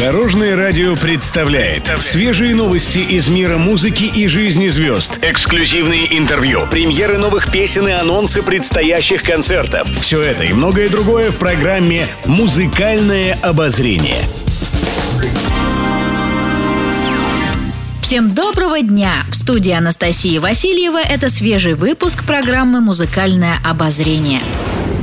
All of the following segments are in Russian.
Дорожное радио представляет свежие новости из мира музыки и жизни звезд. Эксклюзивные интервью, премьеры новых песен и анонсы предстоящих концертов. Все это и многое другое в программе «Музыкальное обозрение». Всем доброго дня! В студии Анастасии Васильева это свежий выпуск программы «Музыкальное обозрение».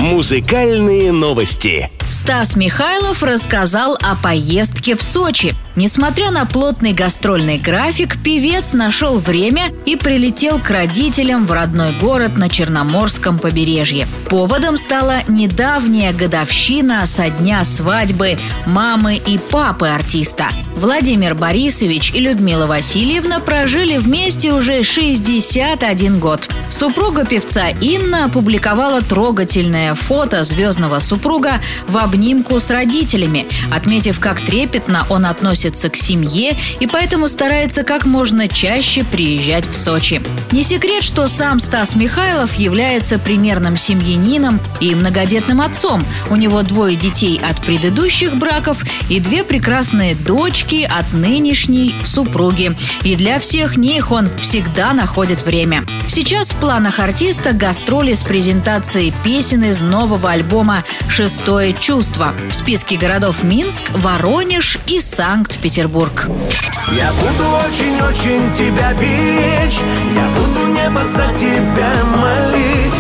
Музыкальные новости. Стас Михайлов рассказал о поездке в Сочи. Несмотря на плотный гастрольный график, певец нашел время и прилетел к родителям в родной город на Черноморском побережье. Поводом стала недавняя годовщина со дня свадьбы мамы и папы артиста. Владимир Борисович и Людмила Васильевна прожили вместе уже 61 год. Супруга певца Инна опубликовала трогательное фото звездного супруга в обнимку с родителями, отметив, как трепетно он относится к семье и поэтому старается как можно чаще приезжать в Сочи. Не секрет, что сам Стас Михайлов является примерным семьянином и многодетным отцом. У него двое детей от предыдущих браков и две прекрасные дочки от нынешней супруги. И для всех них он всегда находит время. Сейчас в планах артиста гастроли с презентацией песен из нового альбома «Шестое чувство». В списке городов Минск, Воронеж и Санкт-Петербург. Я буду очень-очень тебя беречь, я буду небо за тебя молить.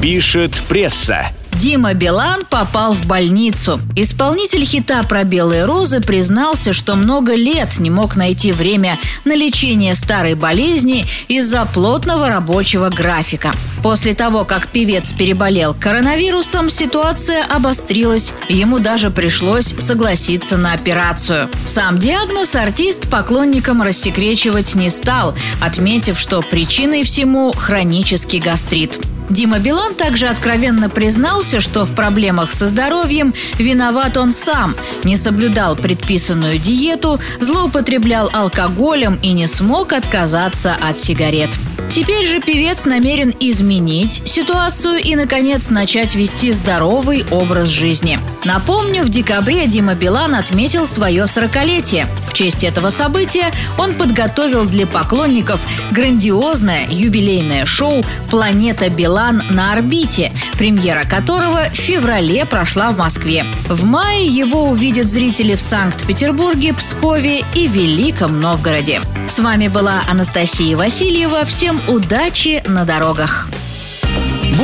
Пишет пресса. Дима Билан попал в больницу. Исполнитель хита про белые розы признался, что много лет не мог найти время на лечение старой болезни из-за плотного рабочего графика. После того, как певец переболел коронавирусом, ситуация обострилась. Ему даже пришлось согласиться на операцию. Сам диагноз артист поклонникам рассекречивать не стал, отметив, что причиной всему хронический гастрит. Дима Билан также откровенно признался, что в проблемах со здоровьем виноват он сам. Не соблюдал предписанную диету, злоупотреблял алкоголем и не смог отказаться от сигарет. Теперь же певец намерен изменить ситуацию и, наконец, начать вести здоровый образ жизни. Напомню, в декабре Дима Билан отметил свое сорокалетие. В честь этого события он подготовил для поклонников грандиозное юбилейное шоу «Планета Билан на орбите», премьера которого в феврале прошла в Москве. В мае его увидят зрители в Санкт-Петербурге, Пскове и Великом Новгороде. С вами была Анастасия Васильева. Всем удачи на дорогах!